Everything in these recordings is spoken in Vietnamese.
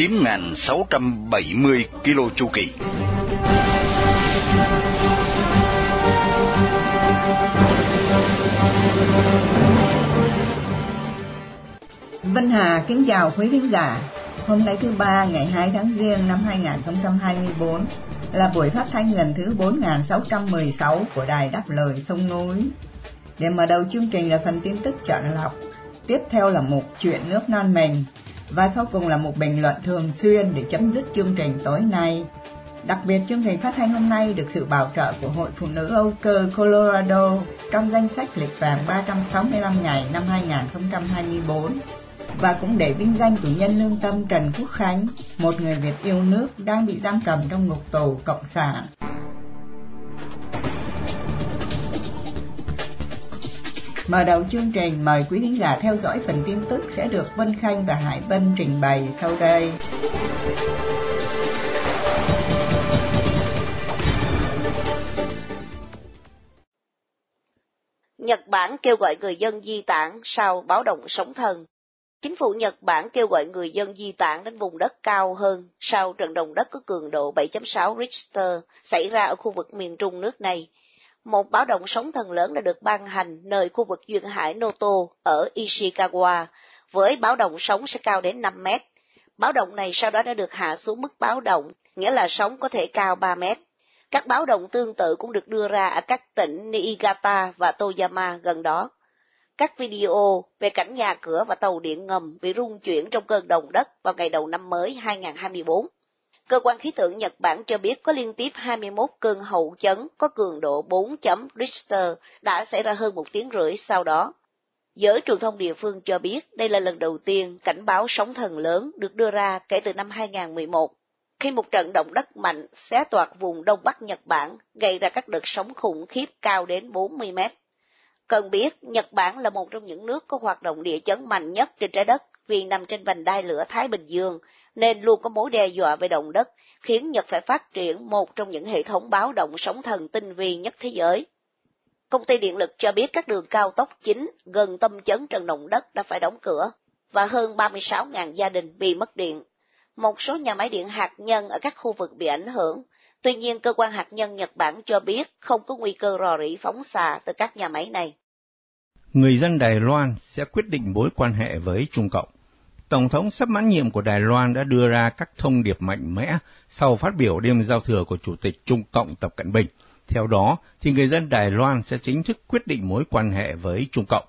9.670 km chu kỳ. Vân Hà kính chào quý khán giả. Hôm nay thứ ba ngày 2 tháng Giêng năm 2024 là buổi phát thanh lần thứ 4616 của Đài Đáp Lời Sông Núi. Để mở đầu chương trình là phần tin tức chọn lọc, tiếp theo là một chuyện nước non mình và sau cùng là một bình luận thường xuyên để chấm dứt chương trình tối nay. Đặc biệt chương trình phát thanh hôm nay được sự bảo trợ của Hội Phụ nữ Âu Cơ Colorado trong danh sách lịch vàng 365 ngày năm 2024 và cũng để vinh danh tù nhân lương tâm Trần Quốc Khánh, một người Việt yêu nước đang bị giam cầm trong ngục tù cộng sản. Mở đầu chương trình, mời quý khán giả theo dõi phần tin tức sẽ được Vân Khanh và Hải Vân trình bày sau đây. Nhật Bản kêu gọi người dân di tản sau báo động sóng thần. Chính phủ Nhật Bản kêu gọi người dân di tản đến vùng đất cao hơn sau trận động đất có cường độ 7.6 Richter xảy ra ở khu vực miền trung nước này. Một báo động sóng thần lớn đã được ban hành nơi khu vực duyên hải Noto ở Ishikawa, với báo động sóng sẽ cao đến 5 mét. Báo động này sau đó đã được hạ xuống mức báo động, nghĩa là sóng có thể cao 3 mét. Các báo động tương tự cũng được đưa ra ở các tỉnh Niigata và Toyama gần đó. Các video về cảnh nhà cửa và tàu điện ngầm bị rung chuyển trong cơn động đất vào ngày đầu năm mới 2024. Cơ quan khí tượng Nhật Bản cho biết có liên tiếp 21 cơn hậu chấn có cường độ 4 chấm Richter đã xảy ra hơn một tiếng rưỡi sau đó. Giới truyền thông địa phương cho biết đây là lần đầu tiên cảnh báo sóng thần lớn được đưa ra kể từ năm 2011, khi một trận động đất mạnh xé toạc vùng Đông Bắc Nhật Bản, gây ra các đợt sóng khủng khiếp cao đến 40 mét. Cần biết, Nhật Bản là một trong những nước có hoạt động địa chấn mạnh nhất trên trái đất vì nằm trên vành đai lửa Thái Bình Dương, nên luôn có mối đe dọa về động đất, khiến Nhật phải phát triển một trong những hệ thống báo động sóng thần tinh vi nhất thế giới. Công ty điện lực cho biết các đường cao tốc chính gần tâm chấn trận động đất đã phải đóng cửa, và hơn 36.000 gia đình bị mất điện. Một số nhà máy điện hạt nhân ở các khu vực bị ảnh hưởng, tuy nhiên cơ quan hạt nhân Nhật Bản cho biết không có nguy cơ rò rỉ phóng xạ từ các nhà máy này. Người dân Đài Loan sẽ quyết định mối quan hệ với Trung Cộng. Tổng thống sắp mãn nhiệm của Đài Loan đã đưa ra các thông điệp mạnh mẽ sau phát biểu đêm giao thừa của Chủ tịch Trung Cộng Tập Cận Bình. Theo đó, thì người dân Đài Loan sẽ chính thức quyết định mối quan hệ với Trung Cộng.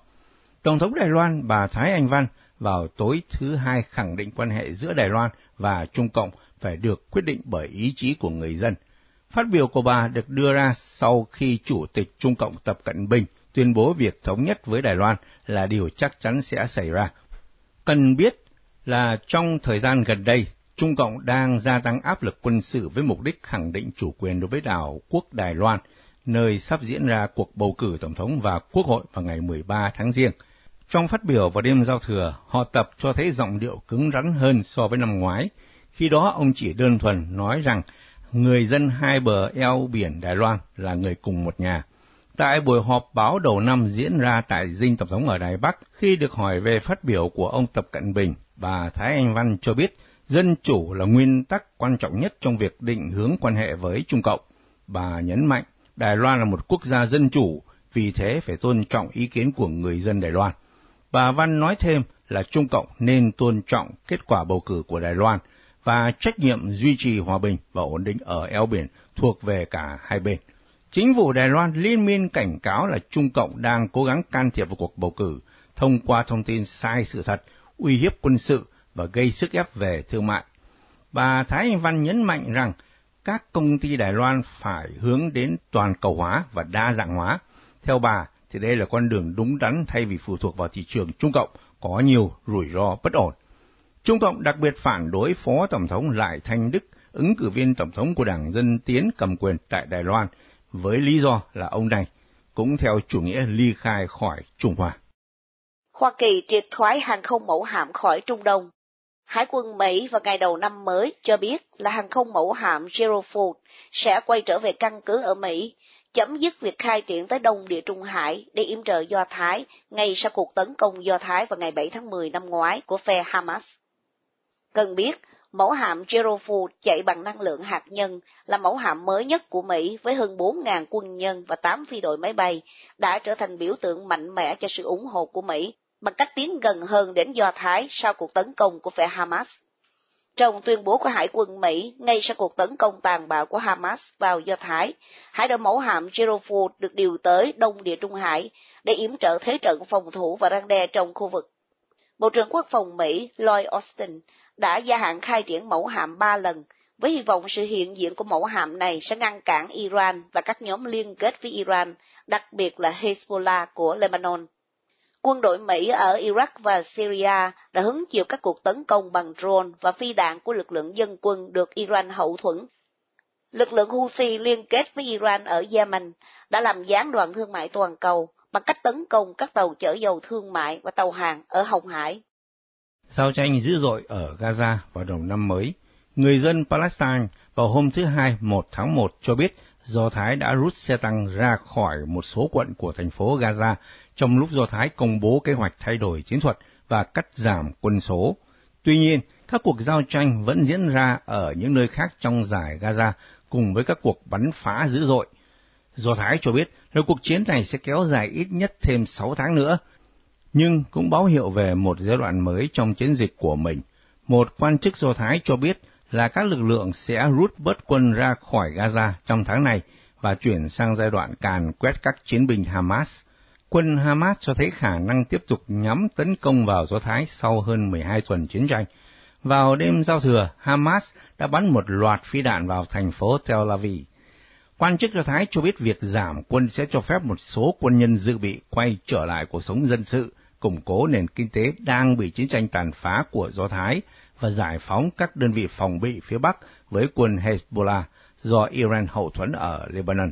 Tổng thống Đài Loan bà Thái Anh Văn vào tối thứ hai khẳng định quan hệ giữa Đài Loan và Trung Cộng phải được quyết định bởi ý chí của người dân. Phát biểu của bà được đưa ra sau khi Chủ tịch Trung Cộng Tập Cận Bình tuyên bố việc thống nhất với Đài Loan là điều chắc chắn sẽ xảy ra. Cần biết là trong thời gian gần đây, Trung Cộng đang gia tăng áp lực quân sự với mục đích khẳng định chủ quyền đối với đảo quốc Đài Loan, nơi sắp diễn ra cuộc bầu cử tổng thống và quốc hội vào ngày 13 tháng Giêng. Trong phát biểu vào đêm giao thừa, họ tập cho thấy giọng điệu cứng rắn hơn so với năm ngoái. Khi đó ông chỉ đơn thuần nói rằng người dân hai bờ eo biển Đài Loan là người cùng một nhà. Tại buổi họp báo đầu năm diễn ra tại dinh tổng thống ở Đài Bắc, khi được hỏi về phát biểu của ông Tập Cận Bình, bà Thái Anh Văn cho biết dân chủ là nguyên tắc quan trọng nhất trong việc định hướng quan hệ với Trung Cộng. Bà nhấn mạnh Đài Loan là một quốc gia dân chủ, vì thế phải tôn trọng ý kiến của người dân Đài Loan. Bà Văn nói thêm là Trung Cộng nên tôn trọng kết quả bầu cử của Đài Loan và trách nhiệm duy trì hòa bình và ổn định ở eo biển thuộc về cả hai bên. Chính phủ Đài Loan liên miên cảnh cáo là Trung Cộng đang cố gắng can thiệp vào cuộc bầu cử thông qua thông tin sai sự thật, uy hiếp quân sự và gây sức ép về thương mại. Bà Thái Anh Văn nhấn mạnh rằng các công ty Đài Loan phải hướng đến toàn cầu hóa và đa dạng hóa. Theo bà, thì đây là con đường đúng đắn thay vì phụ thuộc vào thị trường Trung Cộng có nhiều rủi ro bất ổn. Trung Cộng đặc biệt phản đối Phó Tổng thống Lại Thanh Đức ứng cử viên tổng thống của Đảng Dân Tiến cầm quyền tại Đài Loan, với lý do là ông này cũng theo chủ nghĩa ly khai khỏi Trung Hoa. Hoa Kỳ triệt thoái hàng không mẫu hạm khỏi Trung Đông. Hải quân Mỹ vào ngày đầu năm mới cho biết là hàng không mẫu hạm Gerald sẽ quay trở về căn cứ ở Mỹ, chấm dứt việc khai triển tới Đông Địa Trung Hải để yểm trợ Do Thái ngay sau cuộc tấn công Do Thái vào ngày 7 tháng 10 năm ngoái của phe Hamas. Cần biết, mẫu hạm Gerald chạy bằng năng lượng hạt nhân là mẫu hạm mới nhất của Mỹ với hơn 4.000 quân nhân và 8 phi đội máy bay, đã trở thành biểu tượng mạnh mẽ cho sự ủng hộ của Mỹ bằng cách tiến gần hơn đến Do Thái sau cuộc tấn công của phe Hamas. Trong tuyên bố của Hải quân Mỹ ngay sau cuộc tấn công tàn bạo của Hamas vào Do Thái, hải đội mẫu hạm Gerald được điều tới Đông Địa Trung Hải để yểm trợ thế trận phòng thủ và răng đe trong khu vực. Bộ trưởng Quốc phòng Mỹ Lloyd Austin đã gia hạn khai triển mẫu hạm ba lần, với hy vọng sự hiện diện của mẫu hạm này sẽ ngăn cản Iran và các nhóm liên kết với Iran, đặc biệt là Hezbollah của Lebanon. Quân đội Mỹ ở Iraq và Syria đã hứng chịu các cuộc tấn công bằng drone và phi đạn của lực lượng dân quân được Iran hậu thuẫn. Lực lượng Houthi liên kết với Iran ở Yemen đã làm gián đoạn thương mại toàn cầu bằng cách tấn công các tàu chở dầu thương mại và tàu hàng ở Hồng Hải. Giao tranh dữ dội ở Gaza vào đầu năm mới, người dân Palestine vào hôm thứ Hai 1 tháng 1 cho biết Do Thái đã rút xe tăng ra khỏi một số quận của thành phố Gaza trong lúc Do Thái công bố kế hoạch thay đổi chiến thuật và cắt giảm quân số. Tuy nhiên, các cuộc giao tranh vẫn diễn ra ở những nơi khác trong giải Gaza cùng với các cuộc bắn phá dữ dội. Do Thái cho biết là cuộc chiến này sẽ kéo dài ít nhất thêm 6 tháng nữa, nhưng cũng báo hiệu về một giai đoạn mới trong chiến dịch của mình. Một quan chức Do Thái cho biết là các lực lượng sẽ rút bớt quân ra khỏi Gaza trong tháng này và chuyển sang giai đoạn càn quét các chiến binh Hamas – quân Hamas cho thấy khả năng tiếp tục nhắm tấn công vào Do Thái sau hơn 12 tuần chiến tranh. Vào đêm giao thừa, Hamas đã bắn một loạt phi đạn vào thành phố Tel Aviv. Quan chức Do Thái cho biết việc giảm quân sẽ cho phép một số quân nhân dự bị quay trở lại cuộc sống dân sự, củng cố nền kinh tế đang bị chiến tranh tàn phá của Do Thái và giải phóng các đơn vị phòng bị phía Bắc với quân Hezbollah do Iran hậu thuẫn ở Lebanon.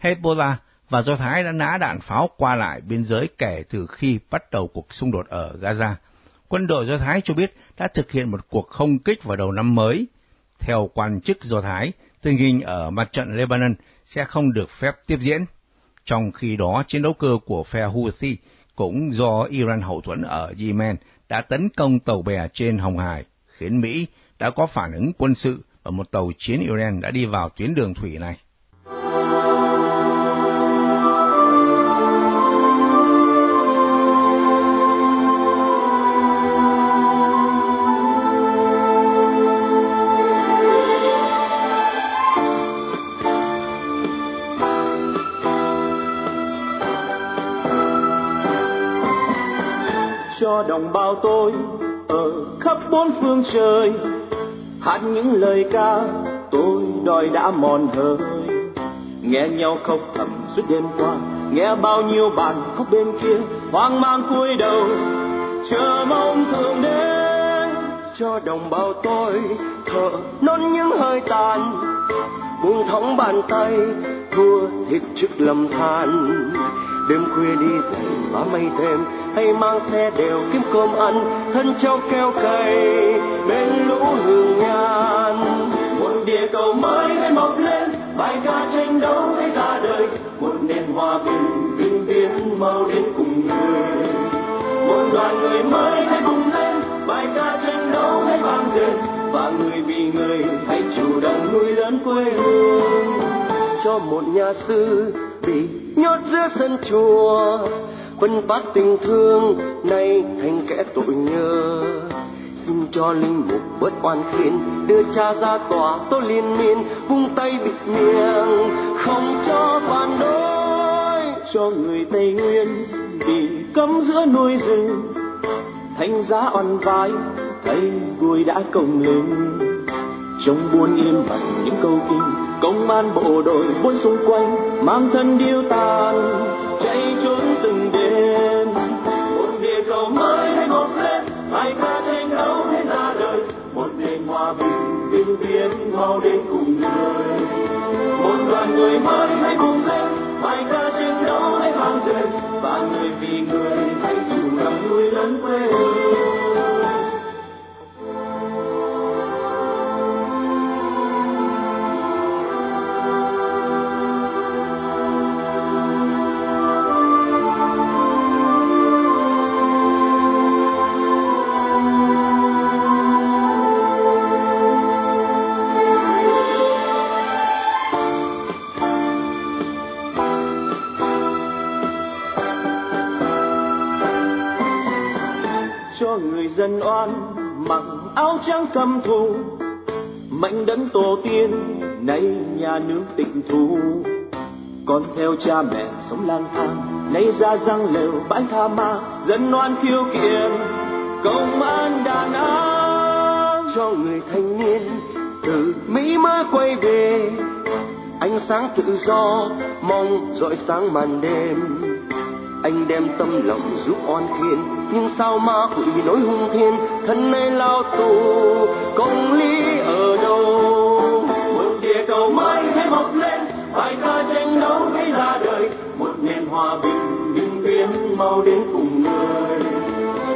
Hezbollah và Do Thái đã nã đạn pháo qua lại biên giới kể từ khi bắt đầu cuộc xung đột ở Gaza. Quân đội Do Thái cho biết đã thực hiện một cuộc không kích vào đầu năm mới. Theo quan chức Do Thái, tình hình ở mặt trận Lebanon sẽ không được phép tiếp diễn. Trong khi đó, chiến đấu cơ của phe Houthi cũng do Iran hậu thuẫn ở Yemen đã tấn công tàu bè trên Hồng Hải, khiến Mỹ đã có phản ứng quân sự và một tàu chiến Iran đã đi vào tuyến đường thủy này. Đồng bào tôi ở khắp bốn phương trời. Hát những lời ca, tôi đòi đã mòn hơi nghe nhau khóc thầm suốt đêm qua, nghe bao nhiêu bạn khóc bên kia. Hoang mang cúi đầu, chờ mong thượng đế cho đồng bào tôi. Thở nôn những hơi tàn, buông thõng bàn tay, thua thiệt trước lầm than đêm khuya đi dậy và mây thêm, hay mang xe đều kiếm cơm ăn, thân trâu keo cày bên lũ hương nhan. Một địa cầu mới hay mọc lên, bài ca tranh đấu hay ra đời. Một nền hòa bình bình viễn mau đến cùng người. Một đoàn người mới hay bùng lên, bài ca tranh đấu hay vang dền. Và người vì người hãy chủ động nuôi lớn quê hương. Cho một nhà sư bị nhốt giữa sân chùa. Khuân phát tình thương nay thành kẻ tội nhơ xin cho linh mục bớt oan khiên, đưa cha ra tòa, tôi liên miên, vung tay bịt miệng. Không cho phản đối cho người tây nguyên, bị cấm giữa núi rừng. Thanh giá oan vai thấy vui đã công lưng trong buôn im bằng những câu kinh công an bộ đội buôn xung quanh, mang thân điêu tàn, chạy trốn từng đêm. Một địa cầu mới hay một lên, hai ca tranh đấu hay ra đời. Một nền hòa bình bình yên, mau đến cùng người. Một đoàn người mới hãy cùng lên bài ca chiến đấu hãy vang dền và người vì người hãy chủ lòng nuôi lớn quê. hương dân oan, mặc áo trắng căm thù. Mạnh đấng tổ tiên, nay nhà nước tịnh thu. Con theo cha mẹ sống lang thang, nay ra răng lều bãi tha ma. Dân oan khiêu kiện công an đàn áp cho người thanh niên. Từ mỹ mới quay về, ánh sáng tự do, mong dọi sáng màn đêm anh đem tâm lòng giúp oan khiên nhưng sao ma quỷ nỗi hung thiên thân này lao tù, công lý ở đâu? Một địa cầu mới hãy mọc lên, bài ca tranh đấu hãy ra đời. Một nền hòa bình bình yên mau đến cùng người.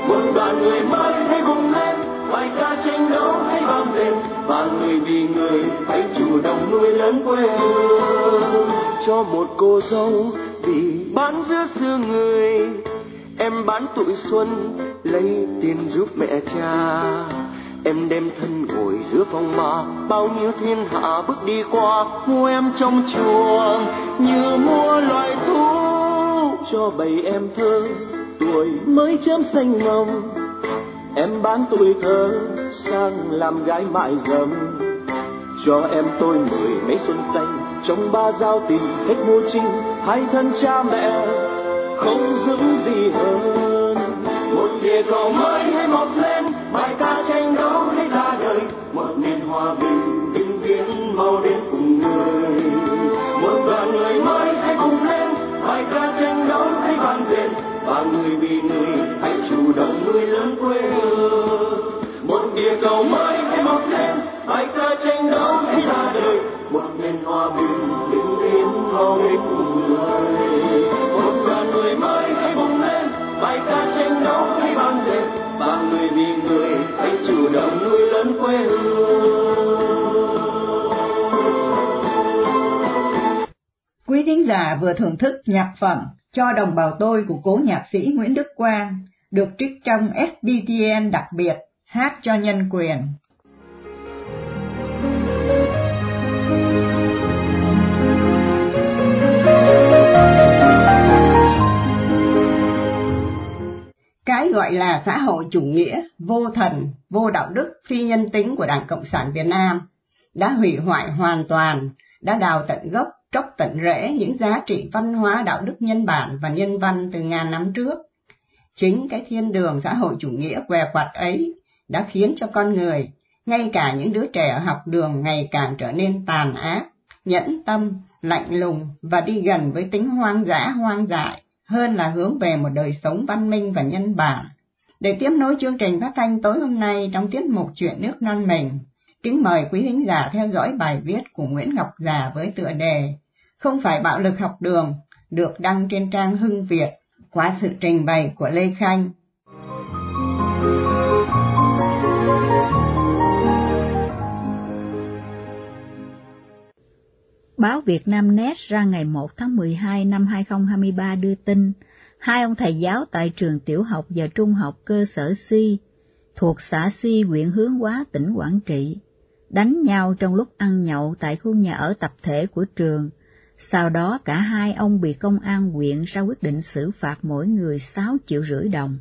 Một đoàn người mới hãy cùng lên, bài ca tranh đấu hãy vang lên và người vì người hãy chủ động nuôi lớn quê hương. Cho một cô dâu vì bán giữa xưa người, em bán tuổi xuân, lấy tiền giúp mẹ cha. Em đem thân ngồi giữa phòng ma bao nhiêu thiên hạ bước đi qua, mua em trong chuồng, như mua loài thú. Cho bầy em thơ tuổi mới chớm xanh mông. Em bán tuổi thơ, sang làm gái mại dâm. Cho em tôi mười mấy xuân xanh trong ba giao tình hết vô trinh hai thân cha mẹ không giữ gì hơn. Một địa cầu mới hãy mọc lên, bài ca tranh đấu hãy ra đời. Một nền hòa bình vĩnh viễn mau đến cùng người. Một đoàn người mới hãy cùng lên, bài ca tranh đấu hãy vang dền. Và người vì người hãy chủ động nuôi lớn quê hương. Một địa cầu mới hãy mọc lên, bài ca tranh đấu Quý thính giả vừa thưởng thức nhạc phẩm Cho đồng bào tôi của cố nhạc sĩ Nguyễn Đức Quang, được trích trong SBTN đặc biệt Hát cho nhân quyền. Cái gọi là xã hội chủ nghĩa, vô thần, vô đạo đức, phi nhân tính của Đảng Cộng sản Việt Nam đã hủy hoại hoàn toàn, đã đào tận gốc, tróc tận rễ những giá trị văn hóa đạo đức nhân bản và nhân văn từ ngàn năm trước. Chính cái thiên đường xã hội chủ nghĩa què quặt ấy đã khiến cho con người, ngay cả những đứa trẻ học đường ngày càng trở nên tàn ác, nhẫn tâm, lạnh lùng và đi gần với tính hoang dã hoang dại hơn là hướng về một đời sống văn minh và nhân bản. Để tiếp nối chương trình phát thanh tối hôm nay trong tiết mục Chuyện nước non mình, kính mời quý thính giả theo dõi bài viết của Nguyễn Ngọc Già với tựa đề Không phải bạo lực học đường, được đăng trên trang Hưng Việt qua sự trình bày của Lê Khanh. Báo Việt Nam Net ra ngày 1 tháng 12 năm 2023 đưa tin, hai ông thầy giáo tại trường tiểu học và trung học cơ sở Si thuộc xã Si huyện Hướng Hóa, tỉnh Quảng Trị, đánh nhau trong lúc ăn nhậu tại khu nhà ở tập thể của trường. Sau đó cả hai ông bị công an huyện ra quyết định xử phạt mỗi người 6 triệu rưỡi đồng.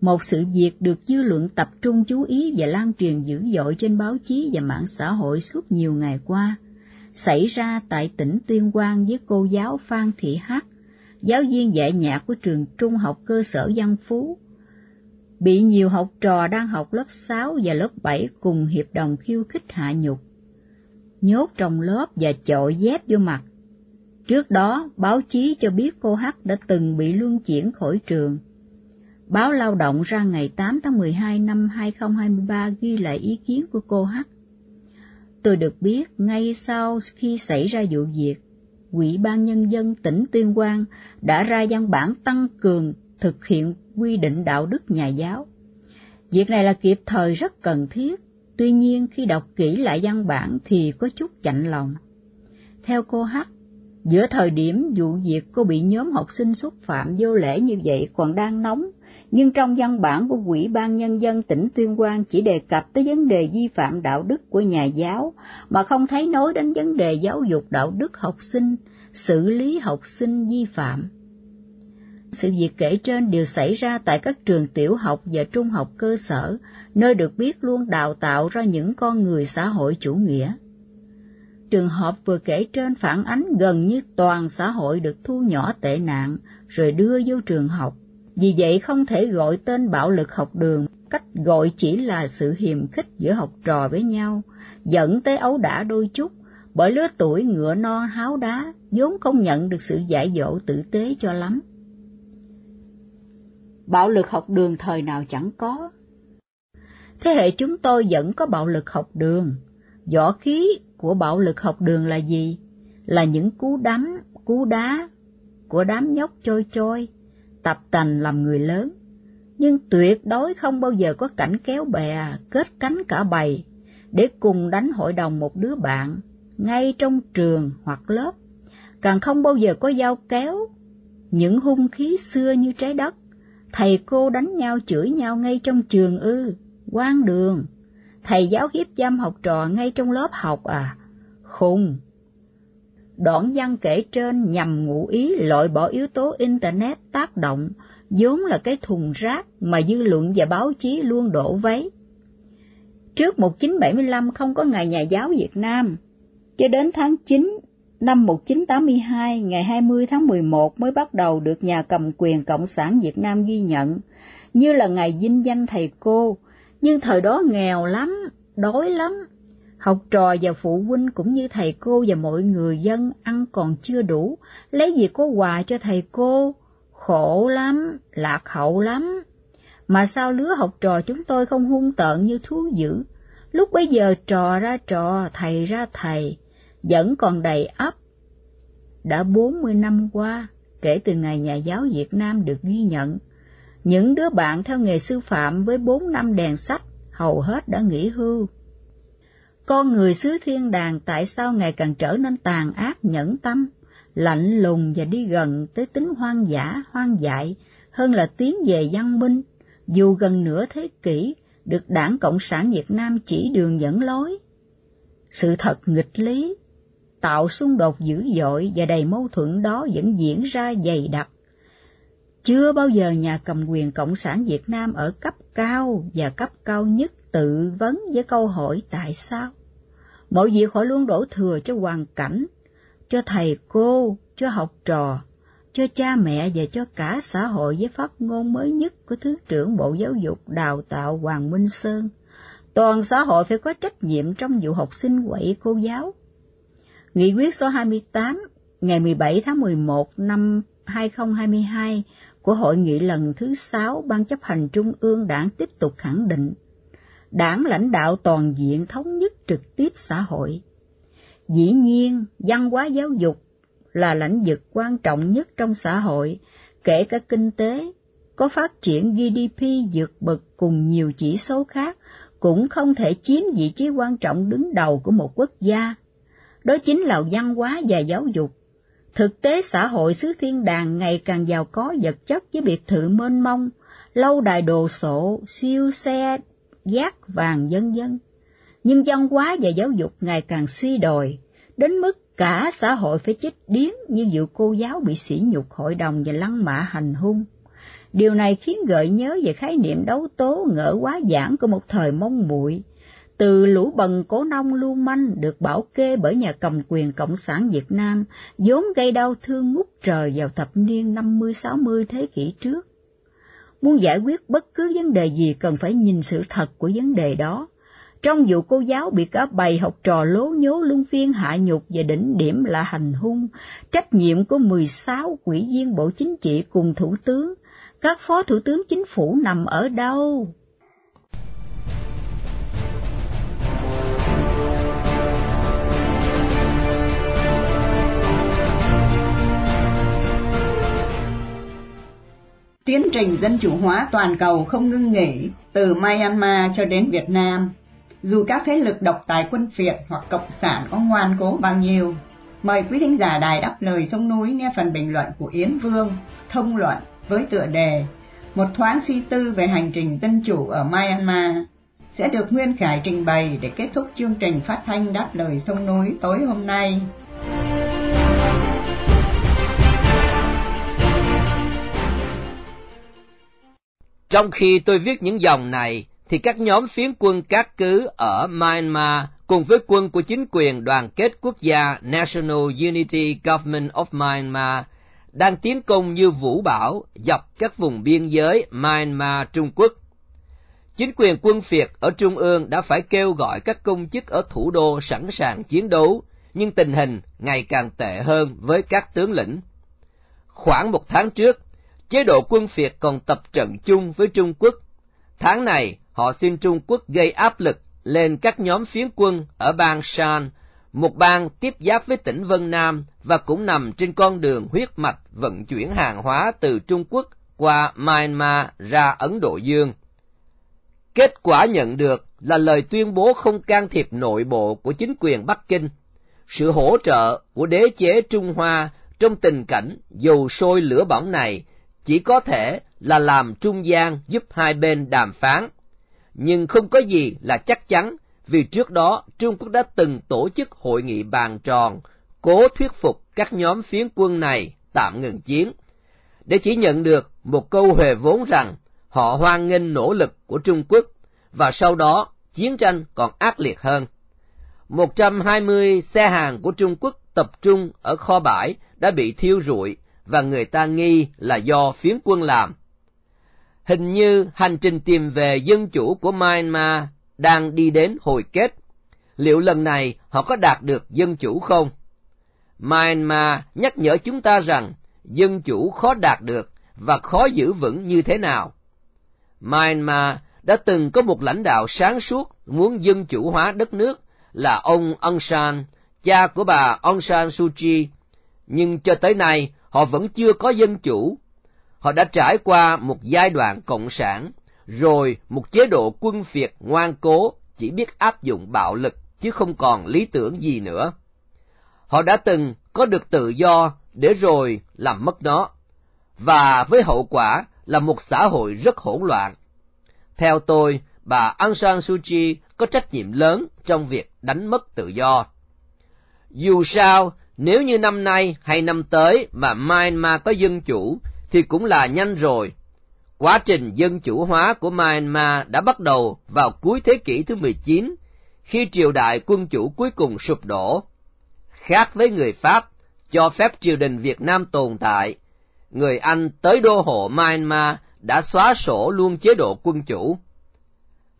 Một sự việc được dư luận tập trung chú ý và lan truyền dữ dội trên báo chí và mạng xã hội suốt nhiều ngày qua – xảy ra tại tỉnh Tuyên Quang với cô giáo Phan Thị Hát, giáo viên dạy nhạc của trường trung học cơ sở Văn Phú. Bị nhiều học trò đang học lớp 6 và lớp 7 cùng hiệp đồng khiêu khích hạ nhục. Nhốt trong lớp và chọi dép vô mặt. Trước đó, báo chí cho biết cô Hát đã từng bị luân chuyển khỏi trường. Báo Lao động ra ngày 8 tháng 12 năm 2023 ghi lại ý kiến của cô Hát Tôi được biết ngay sau khi xảy ra vụ việc, Ủy ban Nhân dân tỉnh Tuyên Quang đã ra văn bản tăng cường thực hiện quy định đạo đức nhà giáo. Việc này là kịp thời rất cần thiết, tuy nhiên khi đọc kỹ lại văn bản thì có chút chạnh lòng. Theo cô H, giữa thời điểm vụ việc cô bị nhóm học sinh xúc phạm vô lễ như vậy còn đang nóng, nhưng trong văn bản của Ủy ban Nhân dân tỉnh Tuyên Quang chỉ đề cập tới vấn đề vi phạm đạo đức của nhà giáo, mà không thấy nói đến vấn đề giáo dục đạo đức học sinh, xử lý học sinh vi phạm. Sự việc kể trên đều xảy ra tại các trường tiểu học và trung học cơ sở, nơi được biết luôn đào tạo ra những con người xã hội chủ nghĩa. Trường hợp vừa kể trên phản ánh gần như toàn xã hội được thu nhỏ tệ nạn rồi đưa vô trường học. Vì vậy không thể gọi tên bạo lực học đường, cách gọi chỉ là sự hiềm khích giữa học trò với nhau, dẫn tới ấu đả đôi chút, bởi lứa tuổi ngựa non háo đá, vốn không nhận được sự giải dỗ tử tế cho lắm. Bạo lực học đường thời nào chẳng có. Thế hệ chúng tôi vẫn có bạo lực học đường. Võ khí của bạo lực học đường là gì? Là những cú đấm, cú đá của đám nhóc trôi trôi, tập tành làm người lớn. Nhưng tuyệt đối không bao giờ có cảnh kéo bè, kết cánh cả bầy, để cùng đánh hội đồng một đứa bạn, ngay trong trường hoặc lớp. Càng không bao giờ có dao kéo, những hung khí xưa như trái đất, thầy cô đánh nhau chửi nhau ngay trong trường ư, quan đường, thầy giáo hiếp dâm học trò ngay trong lớp học à, khùng. Đoạn văn kể trên nhằm ngụ ý loại bỏ yếu tố Internet tác động, vốn là cái thùng rác mà dư luận và báo chí luôn đổ vấy. Trước 1975 không có Ngày Nhà giáo Việt Nam, cho đến tháng 9 năm 1982, ngày 20 tháng 11 mới bắt đầu được nhà cầm quyền Cộng sản Việt Nam ghi nhận, như là ngày vinh danh thầy cô, nhưng thời đó nghèo lắm, đói lắm. Học trò và phụ huynh cũng như thầy cô và mọi người dân ăn còn chưa đủ, lấy gì có quà cho thầy cô, khổ lắm, lạc hậu lắm. Mà sao lứa học trò chúng tôi không hung tợn như thú dữ? Lúc bấy giờ trò ra trò, thầy ra thầy, vẫn còn đầy ấp. Đã 40 năm qua, kể từ ngày nhà giáo Việt Nam được ghi nhận, những đứa bạn theo nghề sư phạm với 4 năm đèn sách hầu hết đã nghỉ hưu. Con người xứ thiên đàng tại sao ngày càng trở nên tàn ác nhẫn tâm, lạnh lùng và đi gần tới tính hoang dã, hoang dại hơn là tiến về văn minh, dù gần nửa thế kỷ được Đảng Cộng sản Việt Nam chỉ đường dẫn lối. Sự thật nghịch lý, tạo xung đột dữ dội và đầy mâu thuẫn đó vẫn diễn ra dày đặc. Chưa bao giờ nhà cầm quyền Cộng sản Việt Nam ở cấp cao và cấp cao nhất tự vấn với câu hỏi tại sao. Mọi việc họ luôn đổ thừa cho hoàn cảnh, cho thầy cô, cho học trò, cho cha mẹ và cho cả xã hội với phát ngôn mới nhất của Thứ trưởng Bộ Giáo dục Đào tạo Hoàng Minh Sơn. Toàn xã hội phải có trách nhiệm trong vụ học sinh quậy cô giáo. Nghị quyết số 28 ngày 17 tháng 11 năm 2022 của Hội nghị lần thứ sáu Ban chấp hành Trung ương Đảng tiếp tục khẳng định Đảng lãnh đạo toàn diện thống nhất trực tiếp xã hội. Dĩ nhiên, văn hóa giáo dục là lãnh vực quan trọng nhất trong xã hội, kể cả kinh tế, có phát triển GDP vượt bậc cùng nhiều chỉ số khác, cũng không thể chiếm vị trí quan trọng đứng đầu của một quốc gia. Đó chính là văn hóa và giáo dục. Thực tế xã hội xứ thiên đàng ngày càng giàu có vật chất với biệt thự mênh mông, lâu đài đồ sộ, siêu xe, giác vàng vân vân. Nhưng văn hóa và giáo dục ngày càng suy đồi, đến mức cả xã hội phải chết điếng như vụ cô giáo bị sỉ nhục hội đồng và lăng mạ hành hung. Điều này khiến gợi nhớ về khái niệm đấu tố ngỡ quá giảng của một thời mông muội từ lũ bần cố nông lưu manh được bảo kê bởi nhà cầm quyền Cộng sản Việt Nam, vốn gây đau thương ngút trời vào thập niên 50-60 thế kỷ trước. Muốn giải quyết bất cứ vấn đề gì cần phải nhìn sự thật của vấn đề đó. Trong vụ cô giáo bị cả bầy học trò lố nhố luân phiên hạ nhục và đỉnh điểm là hành hung, trách nhiệm của 16 quỹ viên Bộ Chính trị cùng Thủ tướng, các phó thủ tướng chính phủ nằm ở đâu? Tiến trình dân chủ hóa toàn cầu không ngưng nghỉ từ Myanmar cho đến Việt Nam, dù các thế lực độc tài quân phiệt hoặc cộng sản có ngoan cố bao nhiêu. Mời quý thính giả đài đáp lời sông núi nghe phần bình luận của Yến Vương, thông luận với tựa đề Một thoáng suy tư về hành trình dân chủ ở Myanmar sẽ được Nguyên Khải trình bày để kết thúc chương trình phát thanh đáp lời sông núi tối hôm nay. Trong khi tôi viết những dòng này, thì các nhóm phiến quân cát cứ ở Myanmar cùng với quân của chính quyền đoàn kết quốc gia National Unity Government of Myanmar đang tiến công như vũ bão dọc các vùng biên giới Myanmar Trung Quốc. Chính quyền quân phiệt ở Trung ương đã phải kêu gọi các công chức ở thủ đô sẵn sàng chiến đấu, nhưng tình hình ngày càng tệ hơn với các tướng lĩnh. Khoảng một tháng trước, chế độ quân phiệt còn tập trận chung với Trung Quốc. Tháng này, họ xin Trung Quốc gây áp lực lên các nhóm phiến quân ở bang Shan, một bang tiếp giáp với tỉnh Vân Nam và cũng nằm trên con đường huyết mạch vận chuyển hàng hóa từ Trung Quốc qua Myanmar ra Ấn Độ Dương. Kết quả nhận được là lời tuyên bố không can thiệp nội bộ của chính quyền Bắc Kinh, sự hỗ trợ của đế chế Trung Hoa trong tình cảnh dầu sôi lửa bỏng này chỉ có thể là làm trung gian giúp hai bên đàm phán. Nhưng không có gì là chắc chắn vì trước đó Trung Quốc đã từng tổ chức hội nghị bàn tròn cố thuyết phục các nhóm phiến quân này tạm ngừng chiến, để chỉ nhận được một câu huề vốn rằng họ hoan nghênh nỗ lực của Trung Quốc và sau đó chiến tranh còn ác liệt hơn. 120 xe hàng của Trung Quốc tập trung ở kho bãi đã bị thiêu rụi và người ta nghi là do phiến quân làm. Hình như hành trình tìm về dân chủ của Myanmar đang đi đến hồi kết. Liệu lần này họ có đạt được dân chủ không? Myanmar nhắc nhở chúng ta rằng dân chủ khó đạt được và khó giữ vững như thế nào. Myanmar đã từng có một lãnh đạo sáng suốt muốn dân chủ hóa đất nước là ông Aung San, cha của bà Aung San Suu Kyi, nhưng cho tới nay họ vẫn chưa có dân chủ. Họ đã trải qua một giai đoạn cộng sản, rồi một chế độ quân phiệt ngoan cố chỉ biết áp dụng bạo lực chứ không còn lý tưởng gì nữa. Họ đã từng có được tự do để rồi làm mất nó, và với hậu quả là một xã hội rất hỗn loạn. Theo tôi, bà Aung San Suu Kyi có trách nhiệm lớn trong việc đánh mất tự do. Dù sao, nếu như năm nay hay năm tới mà Myanmar có dân chủ, thì cũng là nhanh rồi. Quá trình dân chủ hóa của Myanmar đã bắt đầu vào cuối thế kỷ thứ 19, khi triều đại quân chủ cuối cùng sụp đổ. Khác với người Pháp, cho phép triều đình Việt Nam tồn tại, người Anh tới đô hộ Myanmar đã xóa sổ luôn chế độ quân chủ.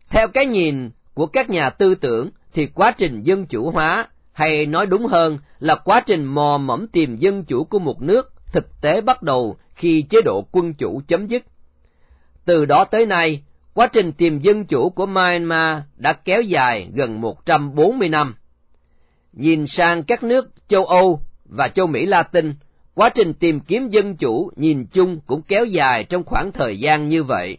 Theo cái nhìn của các nhà tư tưởng thì quá trình dân chủ hóa, hay nói đúng hơn là quá trình mò mẫm tìm dân chủ của một nước, thực tế bắt đầu khi chế độ quân chủ chấm dứt. Từ đó tới nay, quá trình tìm dân chủ của Myanmar đã kéo dài gần 140 năm. Nhìn sang các nước châu Âu và châu Mỹ Latin, Quá trình tìm kiếm dân chủ nhìn chung cũng kéo dài trong khoảng thời gian như vậy.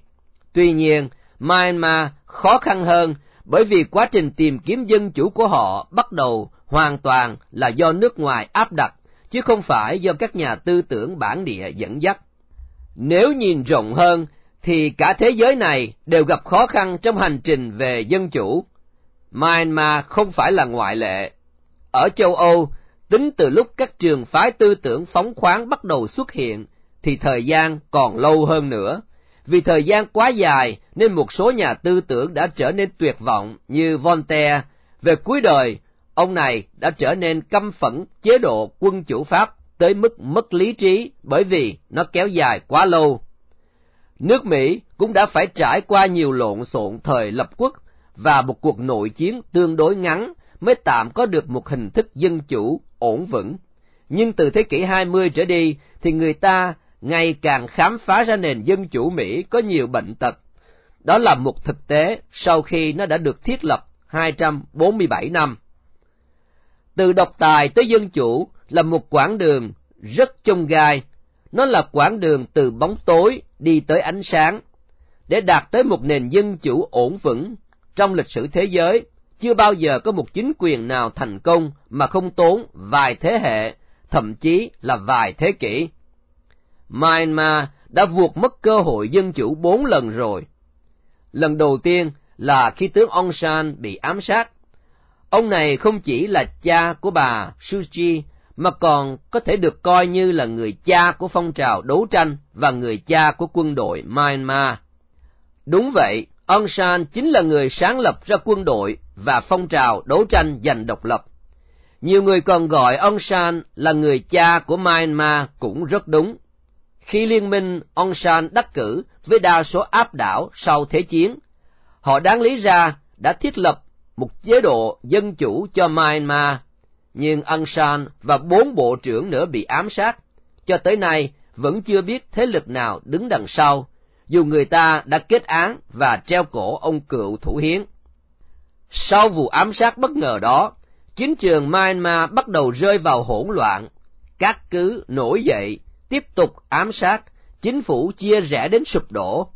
Tuy nhiên, Myanmar khó khăn hơn bởi vì quá trình tìm kiếm dân chủ của họ bắt đầu hoàn toàn là do nước ngoài áp đặt, chứ không phải do các nhà tư tưởng bản địa dẫn dắt. Nếu nhìn rộng hơn, thì cả thế giới này đều gặp khó khăn trong hành trình về dân chủ. Myanmar không phải là ngoại lệ. Ở châu Âu, Tính từ lúc các trường phái tư tưởng phóng khoáng bắt đầu xuất hiện, thì thời gian còn lâu hơn nữa. Vì thời gian quá dài nên một số nhà tư tưởng đã trở nên tuyệt vọng như Voltaire. Về cuối đời, ông này đã trở nên căm phẫn chế độ quân chủ Pháp tới mức mất lý trí bởi vì nó kéo dài quá lâu. Nước Mỹ cũng đã phải trải qua nhiều lộn xộn thời lập quốc và một cuộc nội chiến tương đối ngắn mới tạm có được một hình thức dân chủ ổn vững. Nhưng từ thế kỷ 20 trở đi thì người ta ngày càng khám phá ra nền dân chủ Mỹ có nhiều bệnh tật. Đó là một thực tế sau khi nó đã được thiết lập 247 năm. Từ độc tài tới dân chủ là một quãng đường rất chông gai. Nó là quãng đường từ bóng tối đi tới ánh sáng. Để đạt tới một nền dân chủ ổn vững, trong lịch sử thế giới, chưa bao giờ có một chính quyền nào thành công mà không tốn vài thế hệ, thậm chí là vài thế kỷ. Myanmar đã vượt mất cơ hội dân chủ bốn lần rồi. Lần đầu tiên là khi tướng Aung San bị ám sát. Ông này không chỉ là cha của bà Suji mà còn có thể được coi như là người cha của phong trào đấu tranh và người cha của quân đội Myanmar. Đúng vậy, Aung San chính là người sáng lập ra quân đội và phong trào đấu tranh giành độc lập. Nhiều người còn gọi Aung San là người cha của Myanmar cũng rất đúng. Khi liên minh Aung San đắc cử với đa số áp đảo sau Thế chiến, họ đáng lý ra đã thiết lập một chế độ dân chủ cho Myanmar, nhưng Aung San và bốn bộ trưởng nữa bị ám sát. Cho tới nay, vẫn chưa biết thế lực nào đứng đằng sau, dù người ta đã kết án và treo cổ ông cựu thủ hiến. Sau vụ ám sát bất ngờ đó, chính trường Myanmar bắt đầu rơi vào hỗn loạn. Các cứ nổi dậy, tiếp tục ám sát, chính phủ chia rẽ đến sụp đổ,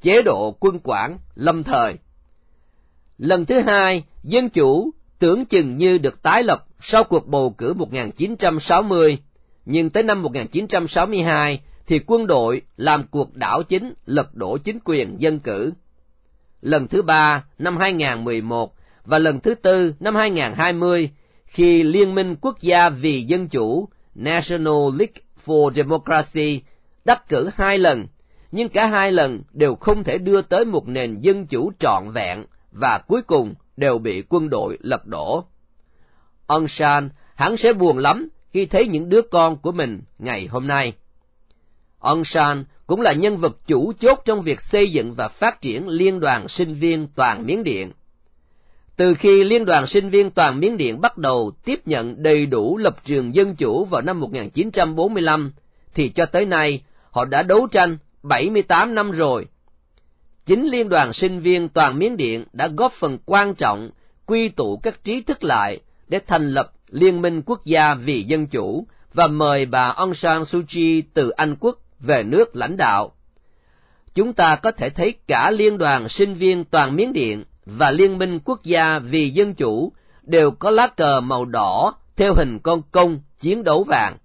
chế độ quân quản lâm thời. Lần thứ hai, dân chủ tưởng chừng như được tái lập sau cuộc bầu cử 1960, nhưng tới năm 1962 thì quân đội làm cuộc đảo chính lật đổ chính quyền dân cử. Lần thứ ba năm 2011 và lần thứ tư năm 2020 khi Liên minh Quốc gia vì Dân chủ National League for Democracy đắc cử hai lần, nhưng cả hai lần đều không thể đưa tới một nền dân chủ trọn vẹn và cuối cùng đều bị quân đội lật đổ. Ông San hẳn sẽ buồn lắm khi thấy những đứa con của mình ngày hôm nay. Ông San cũng là nhân vật chủ chốt trong việc xây dựng và phát triển Liên đoàn Sinh viên Toàn Miến Điện. Từ khi Liên đoàn Sinh viên Toàn Miến Điện bắt đầu tiếp nhận đầy đủ lập trường dân chủ vào năm 1945, thì cho tới nay họ đã đấu tranh 78 năm rồi. Chính Liên đoàn Sinh viên Toàn Miến Điện đã góp phần quan trọng quy tụ các trí thức lại để thành lập Liên minh Quốc gia vì Dân chủ và mời bà Aung San Suu Kyi từ Anh Quốc về nước lãnh đạo. Chúng ta có thể thấy cả Liên đoàn Sinh viên Toàn Miến Điện và Liên minh Quốc gia vì Dân chủ đều có lá cờ màu đỏ theo hình con công chiến đấu vàng.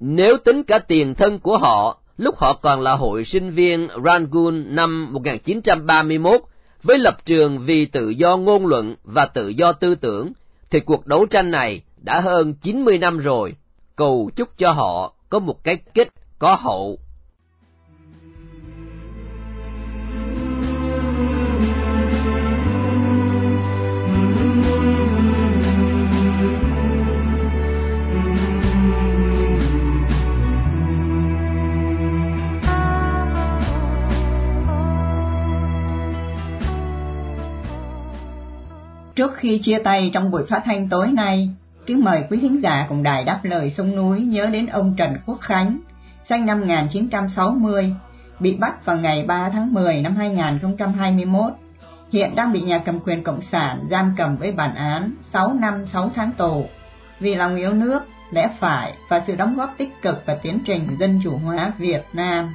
Nếu tính cả tiền thân của họ, lúc họ còn là hội sinh viên Rangoon năm 1931, với lập trường vì tự do ngôn luận và tự do tư tưởng, thì cuộc đấu tranh này đã hơn 90 năm rồi. Cầu chúc cho họ có một cái kết có hậu Trước khi chia tay trong buổi phát thanh tối nay, kính mời quý thính giả cùng đài đáp lời sông núi nhớ đến ông Trần Quốc Khánh, sinh năm 1960, bị bắt vào ngày 3 tháng 10 năm 2021. Hiện đang bị nhà cầm quyền Cộng sản giam cầm với bản án 6 năm 6 tháng tù vì lòng yêu nước, lẽ phải và sự đóng góp tích cực vào tiến trình dân chủ hóa Việt Nam.